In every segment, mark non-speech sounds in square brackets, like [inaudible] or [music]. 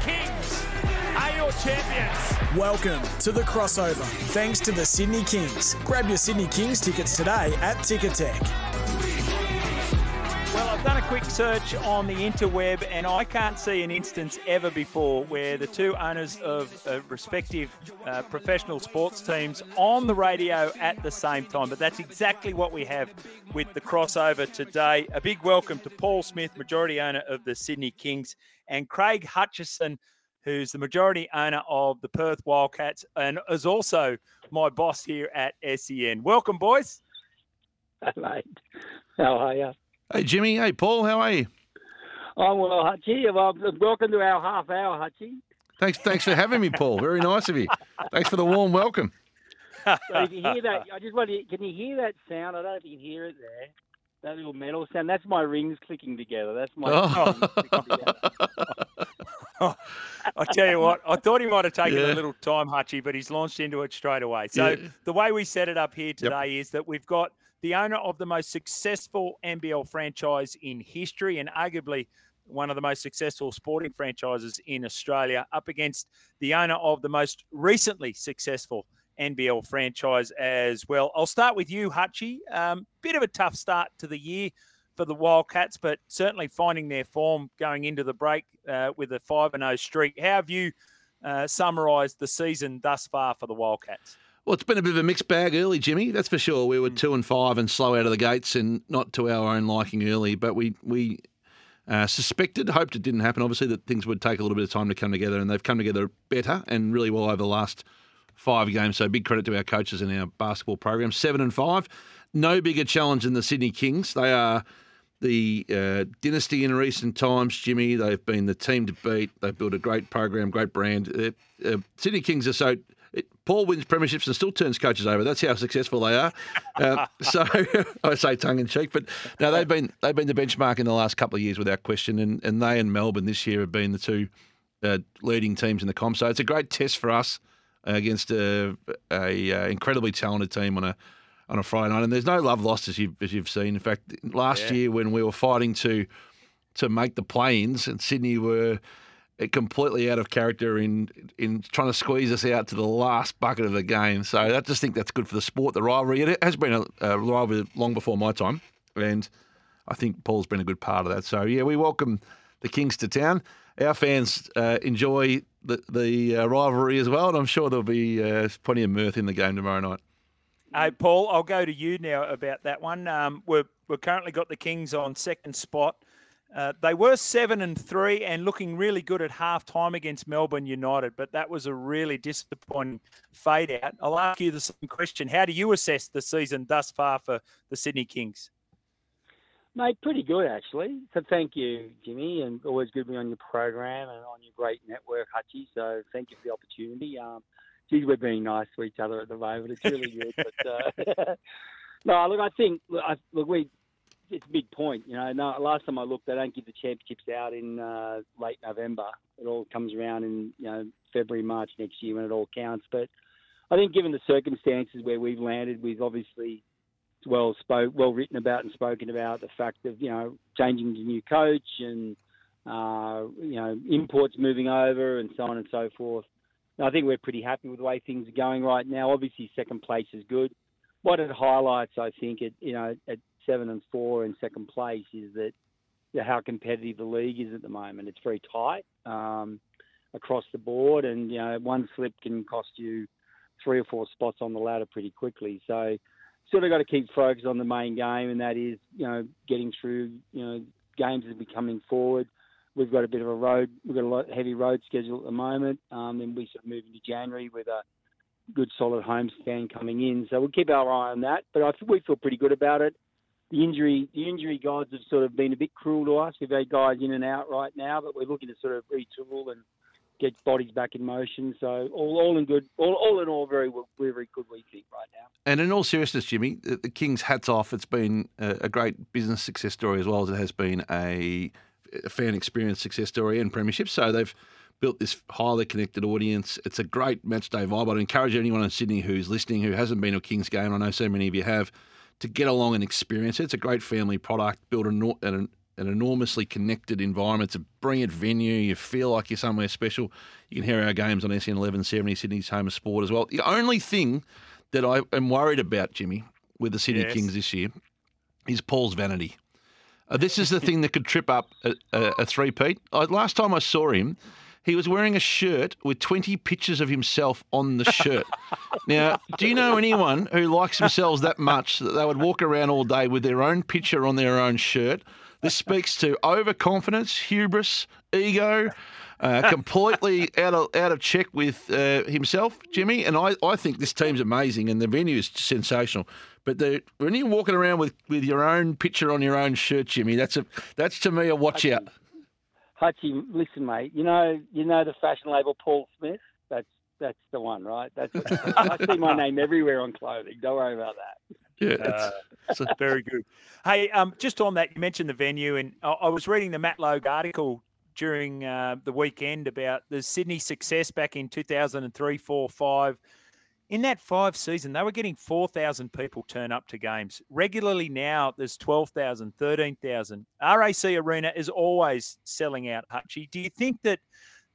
Kings are your champions. Welcome to the crossover. Thanks to the Sydney Kings. Grab your Sydney Kings tickets today at Ticketek. Quick search on the interweb and I can't see an instance ever before where the two owners of uh, respective uh, professional sports teams on the radio at the same time. But that's exactly what we have with the crossover today. A big welcome to Paul Smith, majority owner of the Sydney Kings, and Craig Hutchison, who's the majority owner of the Perth Wildcats and is also my boss here at SEN. Welcome, boys. Mate. How are you? Hey, Jimmy. Hey, Paul. How are you? I'm well, Hutchie. Well, welcome to our half hour, Hutchie. Thanks, thanks for having me, Paul. Very nice of you. Thanks for the warm welcome. So if you hear that, I just want to, can you hear that sound? I don't know if you can hear it there. That little metal sound. That's my rings clicking together. That's my Oh. rings clicking together. [laughs] I tell you what, I thought he might have taken Yeah. a little time, Hutchie, but he's launched into it straight away. So Yeah. the way we set it up here today is that we've got the owner of the most successful NBL franchise in history and arguably one of the most successful sporting franchises in Australia up against the owner of the most recently successful NBL franchise as well. I'll start with you, Hutchie. Um, bit of a tough start to the year for the Wildcats, but certainly finding their form going into the break uh, with a 5 0 streak. How have you uh, summarised the season thus far for the Wildcats? Well, it's been a bit of a mixed bag early, Jimmy. That's for sure. We were two and five and slow out of the gates, and not to our own liking early. But we we uh, suspected, hoped it didn't happen. Obviously, that things would take a little bit of time to come together, and they've come together better and really well over the last five games. So big credit to our coaches and our basketball program. Seven and five, no bigger challenge than the Sydney Kings. They are the uh, dynasty in recent times, Jimmy. They've been the team to beat. They've built a great program, great brand. Uh, uh, Sydney Kings are so. Paul wins premierships and still turns coaches over. That's how successful they are. Uh, [laughs] so [laughs] I say tongue in cheek, but now they've been they've been the benchmark in the last couple of years without question, and, and they and Melbourne this year have been the two uh, leading teams in the comp. So it's a great test for us uh, against a, a, uh incredibly talented team on a on a Friday night. And there's no love lost as you as you've seen. In fact, last Yeah. year when we were fighting to to make the play-ins, and Sydney were completely out of character in in trying to squeeze us out to the last bucket of the game. So I just think that's good for the sport, the rivalry. It has been a, a rivalry long before my time, and I think Paul's been a good part of that. So yeah, we welcome the Kings to town. Our fans uh, enjoy the the uh, rivalry as well, and I'm sure there'll be uh, plenty of mirth in the game tomorrow night. Hey, Paul, I'll go to you now about that one. Um, we're, we've currently got the Kings on second spot. Uh, they were seven and three and looking really good at half time against Melbourne United, but that was a really disappointing fade out. I'll ask you the same question. How do you assess the season thus far for the Sydney Kings? Mate, pretty good actually. So thank you, Jimmy, and always good to be on your program and on your great network, Hutchie. So thank you for the opportunity. Um, geez, we're being nice to each other at the moment. It's really good. But uh, [laughs] no, look, I think look, I, look, we it's a big point. You know, no, last time I looked, they don't give the championships out in uh, late November. It all comes around in you know February, March next year when it all counts. But I think given the circumstances where we've landed, we've obviously well spoke, well written about and spoken about the fact of you know changing the new coach and uh, you know imports moving over and so on and so forth. I think we're pretty happy with the way things are going right now. Obviously, second place is good. What it highlights, I think, at you know at seven and four in second place is that how competitive the league is at the moment. It's very tight um, across the board, and you know one slip can cost you three or four spots on the ladder pretty quickly. So sort of got to keep focused on the main game, and that is, you know, getting through, you know, games that be coming forward. We've got a bit of a road, we've got a lot heavy road schedule at the moment, um, and we sort of move into January with a good solid home stand coming in. So we'll keep our eye on that. But I we feel pretty good about it. The injury, the injury gods have sort of been a bit cruel to us. We've had guys in and out right now, but we're looking to sort of retool and get bodies back in motion. So all, all in good, all, all in all, very, very, very good we think right now. And in all seriousness, Jimmy, the, the Kings hats off. It's been a, a great business success story as well as it has been a, a fan experience success story and premiership. So they've built this highly connected audience. It's a great match day vibe. I'd encourage anyone in Sydney who's listening who hasn't been to a Kings game. I know so many of you have to get along and experience it. It's a great family product. Built an, an an enormously connected environment. It's a brilliant venue. You feel like you're somewhere special. You can hear our games on SEN 1170, Sydney's home of sport as well. The only thing that I am worried about, Jimmy, with the Sydney Yes. Kings this year is Paul's vanity. Uh, this is the thing that could trip up a, a, a three-peat. I, last time I saw him, he was wearing a shirt with 20 pictures of himself on the shirt. [laughs] now, do you know anyone who likes themselves that much that they would walk around all day with their own picture on their own shirt? This speaks to overconfidence, hubris, ego, uh, [laughs] completely out of out of check with uh, himself, Jimmy. And I, I think this team's amazing and the venue is sensational. But the, when you're walking around with, with your own picture on your own shirt, Jimmy, that's a that's to me a watch out. Hutchie, listen, mate. You know, you know the fashion label Paul Smith. That's that's the one, right? That's [laughs] I see my name everywhere on clothing. Don't worry about that. Yeah, Uh, it's, it's a- Very good. Hey, um, just on that, you mentioned the venue, and I, I was reading the Matt Logue article during uh, the weekend about the Sydney success back in 2003, 4, 5. In that five season, they were getting 4,000 people turn up to games. Regularly now, there's 12,000, 13,000. RAC Arena is always selling out, Hutchie. Do you think that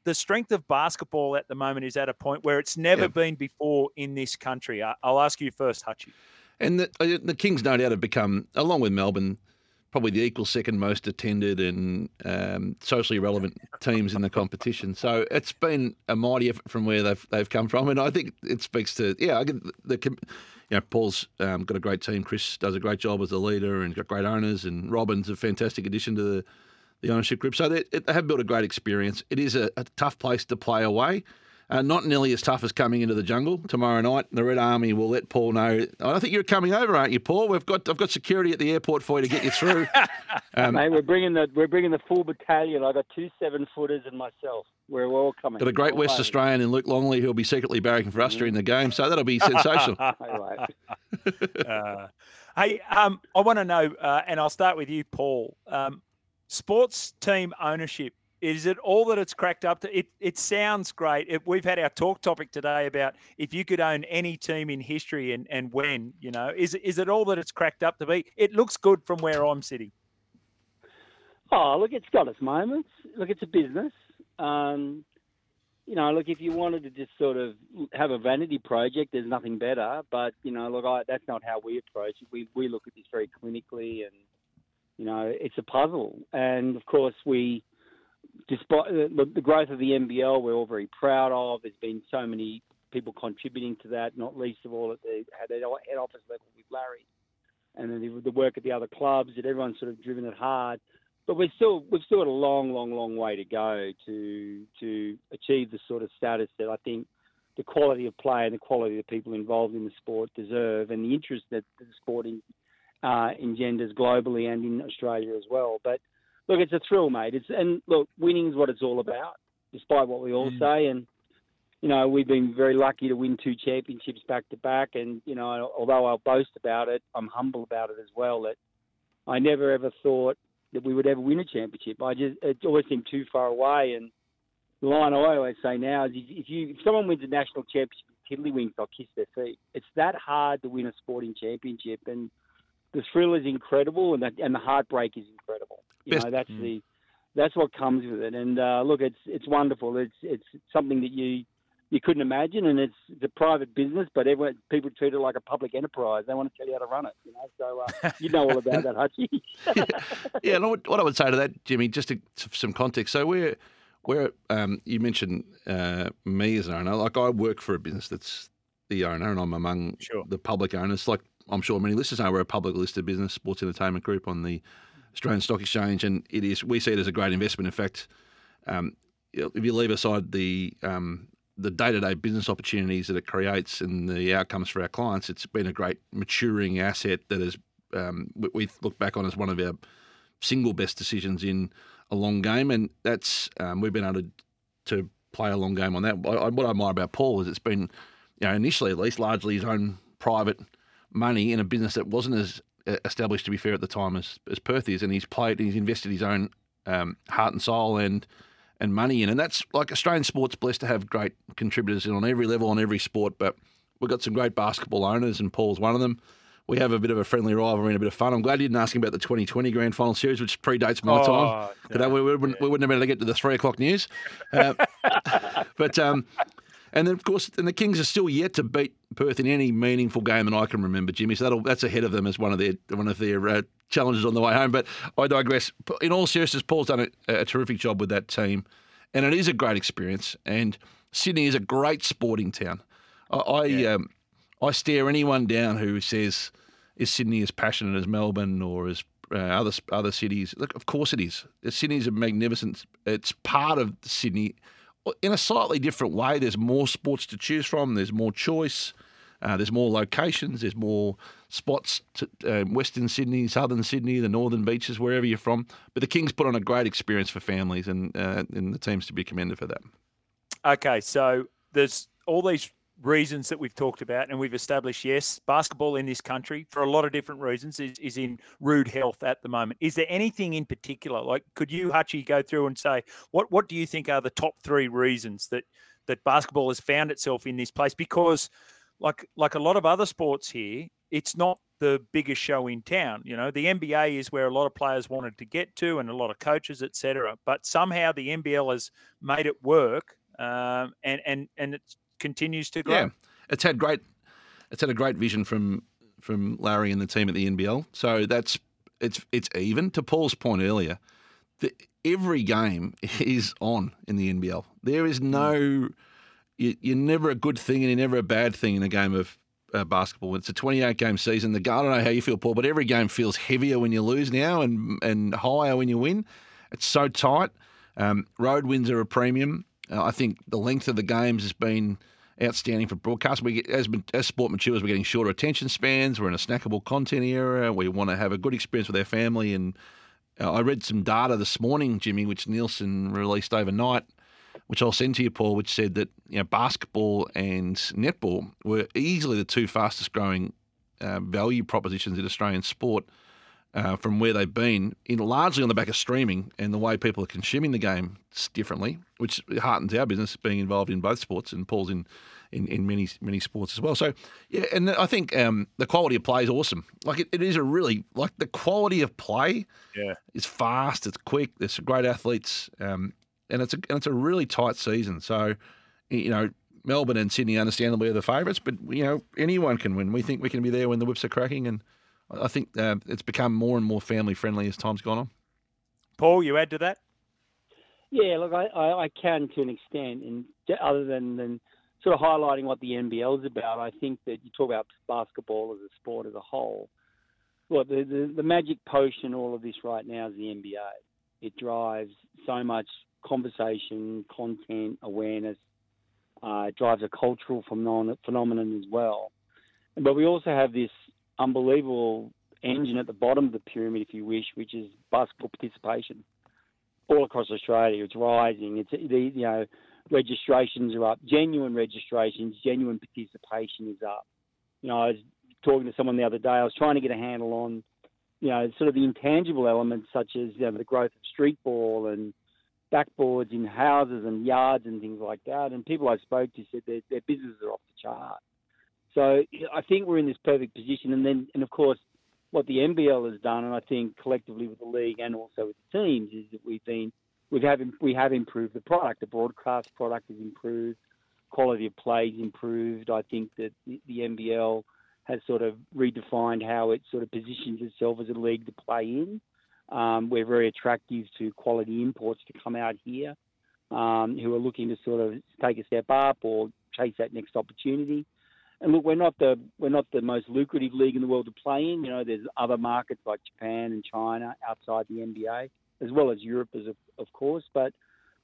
the strength of basketball at the moment is at a point where it's never Yeah. been before in this country? I'll ask you first, Hutchie. And the, uh, the Kings, no doubt, have become, along with Melbourne, probably the equal second most attended and um, socially relevant [laughs] teams in the competition. So it's been a mighty effort from where they've they've come from, and I think it speaks to yeah, I the, the com- you know Paul's um, got a great team. Chris does a great job as a leader, and got great owners, and Robin's a fantastic addition to the the ownership group. So they, they have built a great experience. It is a, a tough place to play away. Uh, not nearly as tough as coming into the jungle tomorrow night. The Red Army will let Paul know. I think you're coming over, aren't you, Paul? We've got I've got security at the airport for you to get you through. [laughs] Um, Mate, we're bringing the we're bringing the full battalion. I got two seven footers and myself. We're all coming. got a great All West over. Australian in Luke Longley who'll be secretly barracking for us during the game. So that'll be [laughs] sensational. [laughs] Uh, hey, um, I want to know, uh, and I'll start with you, Paul. Um, sports team ownership is it all that it's cracked up to? It it sounds great. It, we've had our talk topic today about if you could own any team in history and and when. You know, is it is it all that it's cracked up to be? It looks good from where I'm sitting. Oh, look, it's got its moments. Look, it's a business. Um, you know, look, if you wanted to just sort of have a vanity project, there's nothing better. But you know, look, I, that's not how we approach it. We we look at this very clinically, and you know, it's a puzzle. And of course, we, despite the, the growth of the NBL, we're all very proud of. There's been so many people contributing to that, not least of all at the head office level with Larry, and then the, work at the other clubs. That everyone's sort of driven it hard but we're still we've still got a long, long, long way to go to to achieve the sort of status that I think the quality of play and the quality of the people involved in the sport deserve, and the interest that the sport in, uh, engenders globally and in Australia as well. But look, it's a thrill, mate. It's and look, winning is what it's all about, despite what we all mm. say. And you know, we've been very lucky to win two championships back to back. And you know, although I'll boast about it, I'm humble about it as well. That I never ever thought that we would ever win a championship. I just it always seemed too far away. And the line I always say now is if if you if someone wins a national championship in Tiddlywinks, I'll kiss their feet. It's that hard to win a sporting championship, and the thrill is incredible, and the, and the heartbreak is incredible. You Best- know, that's the that's what comes with it. And uh, look, it's it's wonderful. It's it's something that you you couldn't imagine, and it's, it's a private business, but everyone people treat it like a public enterprise. They want to tell you how to run it. You know, so uh, you know all about that, Hutchie. [laughs] yeah, and what what I would say to that, Jimmy, just to, some context. So we're we're um, you mentioned uh, me as an owner. Like I work for a business that's the owner, and I'm among Sure. the public owners. Like I'm sure many listeners know, we're a public listed business, sports entertainment group on the Australian Stock Exchange, and it is we see it as a great investment. In fact, um, if you leave aside the um, the day to day business opportunities that it creates and the outcomes for our clients, it's been a great maturing asset that has um, we, look back on as one of our single best decisions in a long game, and that's um, we've been able to, to play a long game on that. I, what I admire about Paul is it's been, you know, initially at least largely his own private money in a business that wasn't as established, to be fair, at the time as as Perth is, and he's played, and he's invested his own um, heart and soul and and money in, and that's like Australian sports blessed to have great contributors on every level on every sport, but we've got some great basketball owners, and Paul's one of them. we have a bit of a friendly rivalry and a bit of fun. I'm glad you didn't ask him about the 2020 Grand Final Series, which predates my Oh, time. No, we, wouldn't, we wouldn't have been able to get to the three o'clock news. Uh, [laughs] but um, and then of course, and the Kings are still yet to beat Perth in any meaningful game that I can remember, Jimmy. So that'll, that's ahead of them as one of their one of their uh, challenges on the way home. But I digress. In all seriousness, Paul's done a, a terrific job with that team, and it is a great experience. And Sydney is a great sporting town. I I, um, I stare anyone down who says is Sydney as passionate as Melbourne or as uh, other other cities? Look, of course it is. Sydney's a magnificent. It's part of Sydney in a slightly different way. There's more sports to choose from. There's more choice. Uh, there's more locations. There's more spots. To, uh, Western Sydney, Southern Sydney, the northern beaches, wherever you're from. But the Kings put on a great experience for families, and uh, and the teams to be commended for that. Okay, so there's all these reasons that we've talked about and we've established yes basketball in this country for a lot of different reasons is, is in rude health at the moment. Is there anything in particular? Like could you Hutchie go through and say what what do you think are the top three reasons that that basketball has found itself in this place? Because like like a lot of other sports here it's not the biggest show in town you know? The nba is where a lot of players wanted to get to and a lot of coaches etc but somehow the nbl has made it work um, and and and it's continues to grow. Yeah, it's had great. It's had a great vision from from Larry and the team at the NBL. So that's it's it's even. To Paul's point earlier, the, every game [laughs] is on in the NBL. There is no. You, you're never a good thing and you're never a bad thing in a game of uh, basketball. It's a 28 game season. The I don't know how you feel, Paul, but every game feels heavier when you lose now and and higher when you win. It's so tight. Um, road wins are a premium. Uh, I think the length of the games has been outstanding for broadcast. We get, as as sport matures, we're getting shorter attention spans. We're in a snackable content era. We want to have a good experience with our family. And uh, I read some data this morning, Jimmy, which Nielsen released overnight, which I'll send to you, Paul, which said that you know basketball and netball were easily the two fastest growing uh, value propositions in Australian sport uh, from where they've been, in largely on the back of streaming and the way people are consuming the game differently, which heartens our business being involved in both sports and Paul's in, in, in many many sports as well. So yeah, and I think um, the quality of play is awesome. Like it, it is a really like the quality of play. Yeah, is fast. It's quick. There's great athletes, um, and it's a and it's a really tight season. So you know. Melbourne and Sydney understandably are the favourites, but you know anyone can win. We think we can be there when the whips are cracking, and I think uh, it's become more and more family friendly as time's gone on. Paul, you add to that? Yeah, look, I, I, I can to an extent, and other than, than sort of highlighting what the NBL is about, I think that you talk about basketball as a sport as a whole. Well, the, the, the magic potion all of this right now is the NBA. It drives so much conversation, content, awareness. Uh, it drives a cultural phenomenon, phenomenon as well. But we also have this unbelievable engine at the bottom of the pyramid, if you wish, which is basketball participation. All across Australia, it's rising. It's the you know registrations are up, genuine registrations, genuine participation is up. You know, I was talking to someone the other day. I was trying to get a handle on, you know, sort of the intangible elements such as you know the growth of street ball and backboards in houses and yards and things like that. And people I spoke to said their, their businesses are off the chart. So I think we're in this perfect position. And then, and of course, what the NBL has done, and I think collectively with the league and also with the teams, is that we've been we've have we have improved the product. The broadcast product has improved, quality of play is improved. I think that the, the NBL has sort of redefined how it sort of positions itself as a league to play in. Um, we're very attractive to quality imports to come out here um, who are looking to sort of take a step up or chase that next opportunity. And look, we're not the we're not the most lucrative league in the world to play in. You know, there's other markets like Japan and China outside the NBA, as well as Europe, as of, of course. But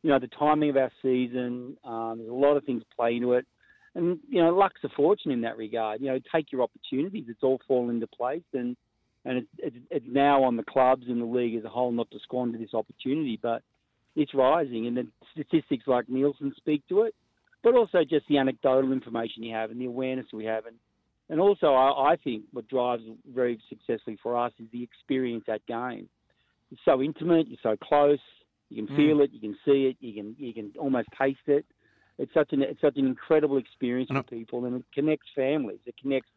you know, the timing of our season, um, there's a lot of things play into it, and you know, luck's a fortune in that regard. You know, take your opportunities. It's all fallen into place, and and it's, it's, it's now on the clubs and the league as a whole not to squander this opportunity. But it's rising, and the statistics like Nielsen speak to it but also just the anecdotal information you have and the awareness we have. And, and also, I, I think what drives very successfully for us is the experience at game. It's so intimate, you're so close, you can feel mm. it, you can see it, you can you can almost taste it. It's such an it's such an incredible experience for people, and it connects families. It connects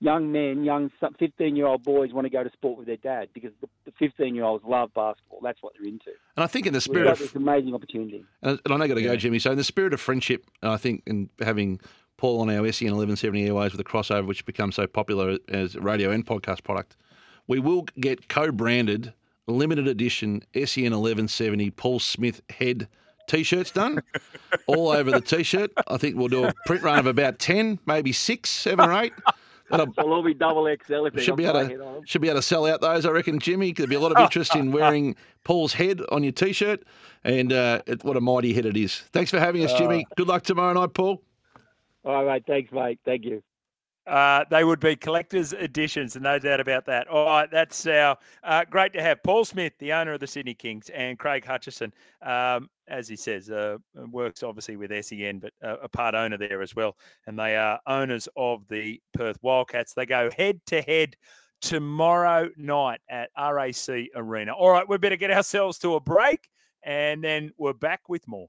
young men, young 15 year old boys want to go to sport with their dad because the 15 year olds love basketball. That's what they're into. And I think in the spirit of this amazing opportunity, and I know got to go, Jimmy. So in the spirit of friendship, I think in having Paul on our SEN 1170 airways with a crossover, which becomes so popular as a radio and podcast product, we will get co-branded limited edition SEN 1170 Paul Smith head t-shirts done [laughs] all over the t-shirt. I think we'll do a print run of about 10, maybe six, seven or eight. That'll, so will be double XL if should be able to should be able to sell out those. I reckon, Jimmy. There'll be a lot of interest in [laughs] wearing Paul's head on your t-shirt, and uh, it, what a mighty head it is. Thanks for having us, Jimmy. Good luck tomorrow night, Paul. All right, thanks, mate. Thank you. Uh, they would be collector's editions, and no doubt about that. All right, that's our uh, great to have Paul Smith, the owner of the Sydney Kings, and Craig Hutchison, um, as he says, uh, works obviously with SEN, but a part owner there as well. And they are owners of the Perth Wildcats. They go head to head tomorrow night at RAC Arena. All right, we better get ourselves to a break, and then we're back with more.